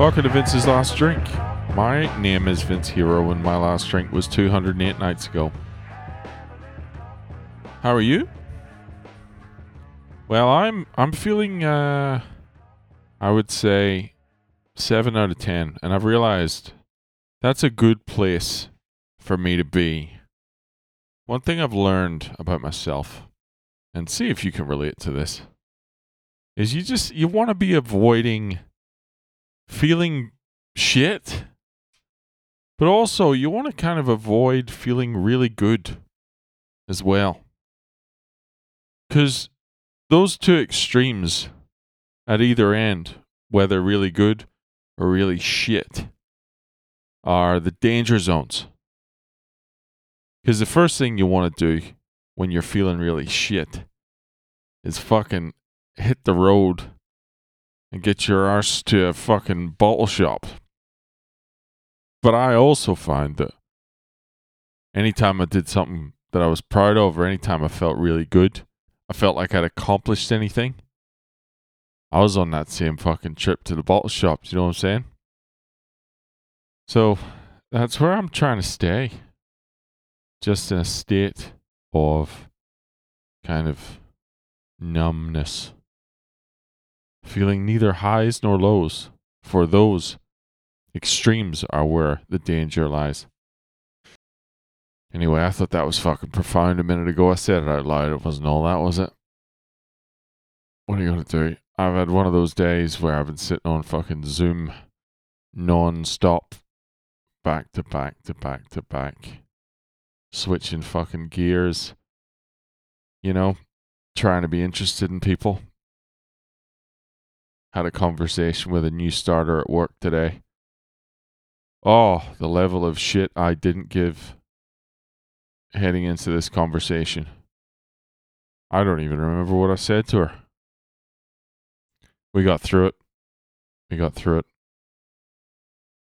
Welcome to Vince's Last Drink. My name is Vince Hero, and my last drink was 208 nights ago. How are you? Well, I'm I'm feeling uh I would say 7 out of 10, and I've realized that's a good place for me to be. One thing I've learned about myself, and see if you can relate to this, is you just you want to be avoiding feeling shit. But also you want to kind of avoid feeling really good as well. Cuz those two extremes at either end, whether really good or really shit, are the danger zones. Because the first thing you want to do when you're feeling really shit is fucking hit the road and get your arse to a fucking bottle shop. But I also find that anytime I did something that I was proud of or anytime I felt really good, I felt like I'd accomplished anything, I was on that same fucking trip to the bottle shops, you know what I'm saying? So that's where I'm trying to stay. Just in a state of kind of numbness. Feeling neither highs nor lows, for those extremes are where the danger lies. Anyway, I thought that was fucking profound a minute ago. I said it out loud. It wasn't all that, was it? What are you going to do? I've had one of those days where I've been sitting on fucking Zoom non stop, back to back to back to back, switching fucking gears, you know, trying to be interested in people. Had a conversation with a new starter at work today. Oh, the level of shit I didn't give heading into this conversation. I don't even remember what I said to her. We got through it. We got through it.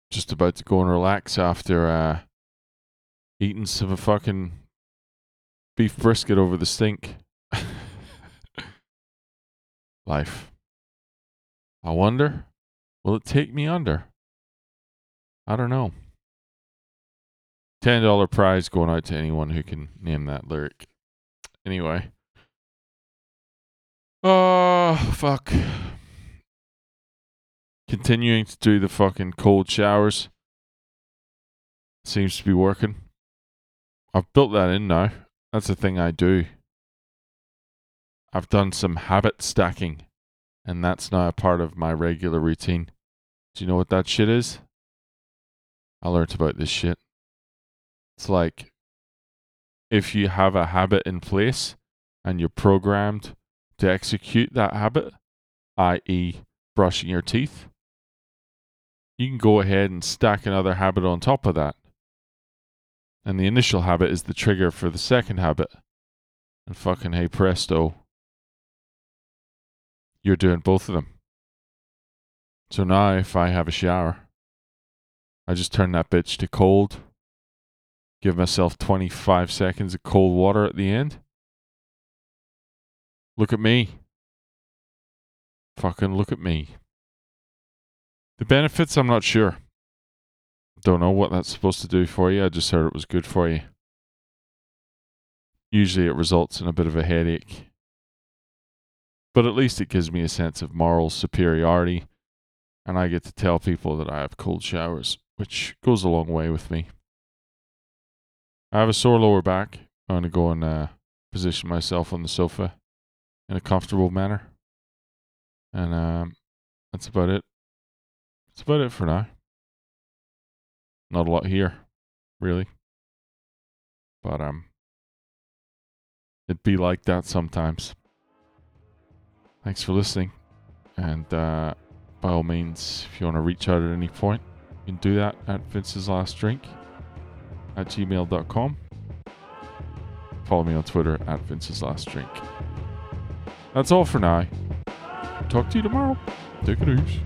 Just about to go and relax after uh, eating some fucking beef brisket over the stink. Life. I wonder, will it take me under? I don't know. $10 prize going out to anyone who can name that lyric. Anyway. Oh, fuck. Continuing to do the fucking cold showers. Seems to be working. I've built that in now. That's the thing I do. I've done some habit stacking, and that's not a part of my regular routine. Do you know what that shit is? I learned about this shit. It's like if you have a habit in place and you're programmed to execute that habit, i.e., brushing your teeth, you can go ahead and stack another habit on top of that. And the initial habit is the trigger for the second habit. And fucking hey presto, you're doing both of them. So now if I have a shower, I just turn that bitch to cold, give myself 25 seconds of cold water at the end. Look at me. Fucking look at me. The benefits, I'm not sure. Don't know what that's supposed to do for you. I just heard it was good for you. Usually it results in a bit of a headache. But at least it gives me a sense of moral superiority, and I get to tell people that I have cold showers which goes a long way with me. I have a sore lower back. I'm going to go and uh, position myself on the sofa in a comfortable manner. And um, that's about it. That's about it for now. Not a lot here, really. But um, it'd be like that sometimes. Thanks for listening. And uh, by all means, if you want to reach out at any point, you can do that at Vince's Last Drink at gmail.com. Follow me on Twitter at Vince's Last Drink. That's all for now. Talk to you tomorrow. Take it easy.